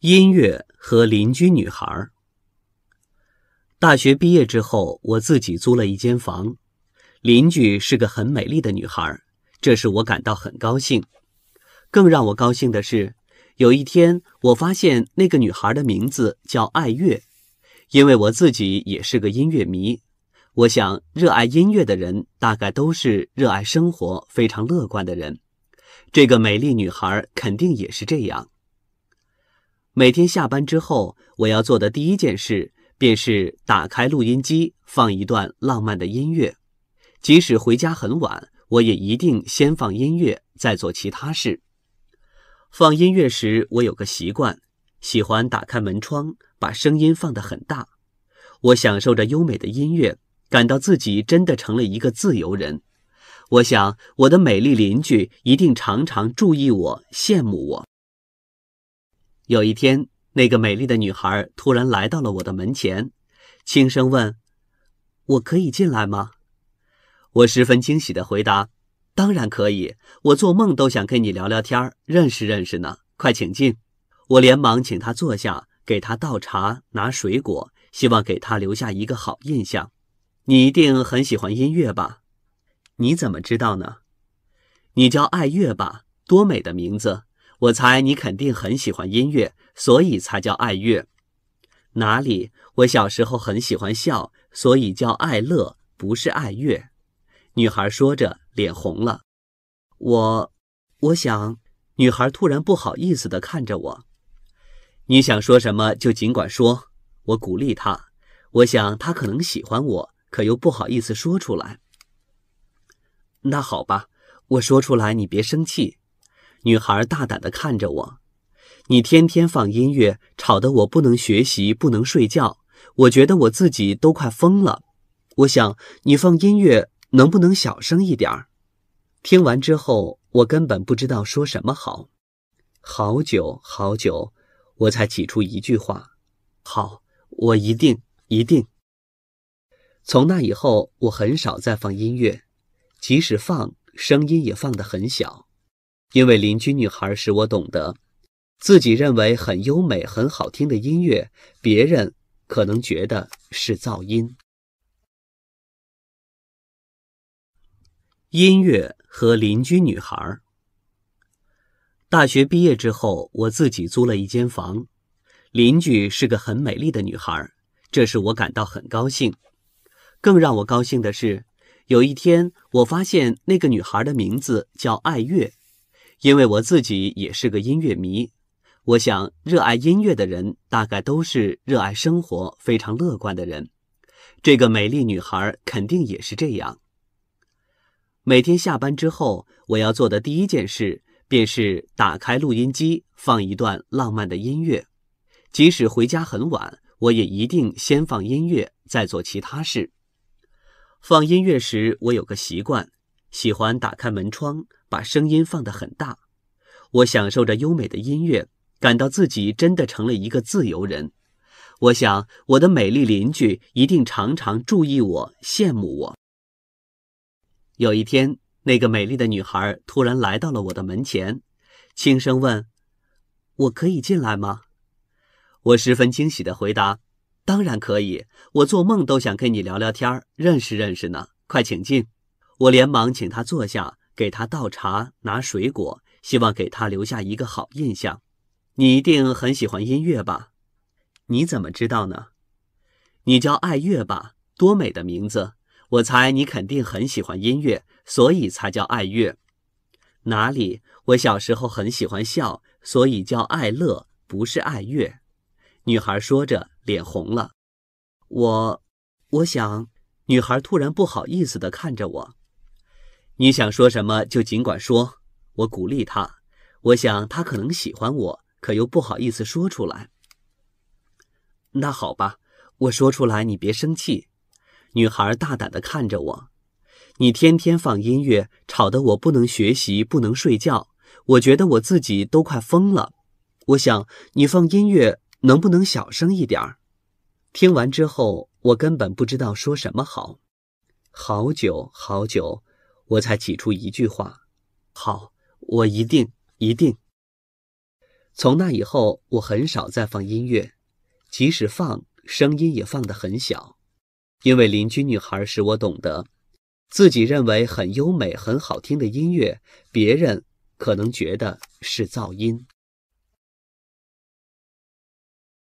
音乐和邻居女孩。大学毕业之后，我自己租了一间房，邻居是个很美丽的女孩，这使我感到很高兴。更让我高兴的是，有一天我发现那个女孩的名字叫爱乐，因为我自己也是个音乐迷。我想，热爱音乐的人大概都是热爱生活、非常乐观的人。这个美丽女孩肯定也是这样。每天下班之后，我要做的第一件事便是打开录音机，放一段浪漫的音乐。即使回家很晚，我也一定先放音乐，再做其他事。放音乐时，我有个习惯，喜欢打开门窗，把声音放得很大。我享受着优美的音乐，感到自己真的成了一个自由人。我想，我的美丽邻居一定常常注意我，羡慕我。有一天，那个美丽的女孩突然来到了我的门前，轻声问：“我可以进来吗？”我十分惊喜地回答：“当然可以，我做梦都想跟你聊聊天，认识认识呢。快请进。”我连忙请她坐下，给她倒茶、拿水果，希望给她留下一个好印象。你一定很喜欢音乐吧？你怎么知道呢？你叫爱乐吧？多美的名字！我猜你肯定很喜欢音乐，所以才叫爱乐。哪里？我小时候很喜欢笑，所以叫爱乐，不是爱乐。女孩说着，脸红了。我，我想。女孩突然不好意思地看着我。你想说什么就尽管说。我鼓励她。我想她可能喜欢我，可又不好意思说出来。那好吧，我说出来，你别生气。女孩大胆地看着我，你天天放音乐，吵得我不能学习，不能睡觉。我觉得我自己都快疯了。我想你放音乐能不能小声一点儿？听完之后，我根本不知道说什么好。好久好久，我才挤出一句话：“好，我一定一定。”从那以后，我很少再放音乐，即使放，声音也放得很小。因为邻居女孩使我懂得，自己认为很优美、很好听的音乐，别人可能觉得是噪音。音乐和邻居女孩。大学毕业之后，我自己租了一间房，邻居是个很美丽的女孩，这使我感到很高兴。更让我高兴的是，有一天我发现那个女孩的名字叫爱乐。因为我自己也是个音乐迷，我想热爱音乐的人大概都是热爱生活、非常乐观的人。这个美丽女孩肯定也是这样。每天下班之后，我要做的第一件事便是打开录音机，放一段浪漫的音乐。即使回家很晚，我也一定先放音乐，再做其他事。放音乐时，我有个习惯，喜欢打开门窗。把声音放得很大，我享受着优美的音乐，感到自己真的成了一个自由人。我想，我的美丽邻居一定常常注意我，羡慕我。有一天，那个美丽的女孩突然来到了我的门前，轻声问：“我可以进来吗？”我十分惊喜地回答：“当然可以，我做梦都想跟你聊聊天，认识认识呢。快请进。”我连忙请她坐下。给他倒茶、拿水果，希望给他留下一个好印象。你一定很喜欢音乐吧？你怎么知道呢？你叫爱乐吧？多美的名字！我猜你肯定很喜欢音乐，所以才叫爱乐。哪里？我小时候很喜欢笑，所以叫爱乐，不是爱乐。女孩说着，脸红了。我，我想。女孩突然不好意思地看着我。你想说什么就尽管说。我鼓励她。我想她可能喜欢我，可又不好意思说出来。那好吧，我说出来，你别生气。女孩大胆地看着我。你天天放音乐，吵得我不能学习，不能睡觉。我觉得我自己都快疯了。我想你放音乐能不能小声一点儿？听完之后，我根本不知道说什么好。好久好久。我才挤出一句话：“好，我一定一定。”从那以后，我很少再放音乐，即使放，声音也放得很小，因为邻居女孩使我懂得，自己认为很优美、很好听的音乐，别人可能觉得是噪音。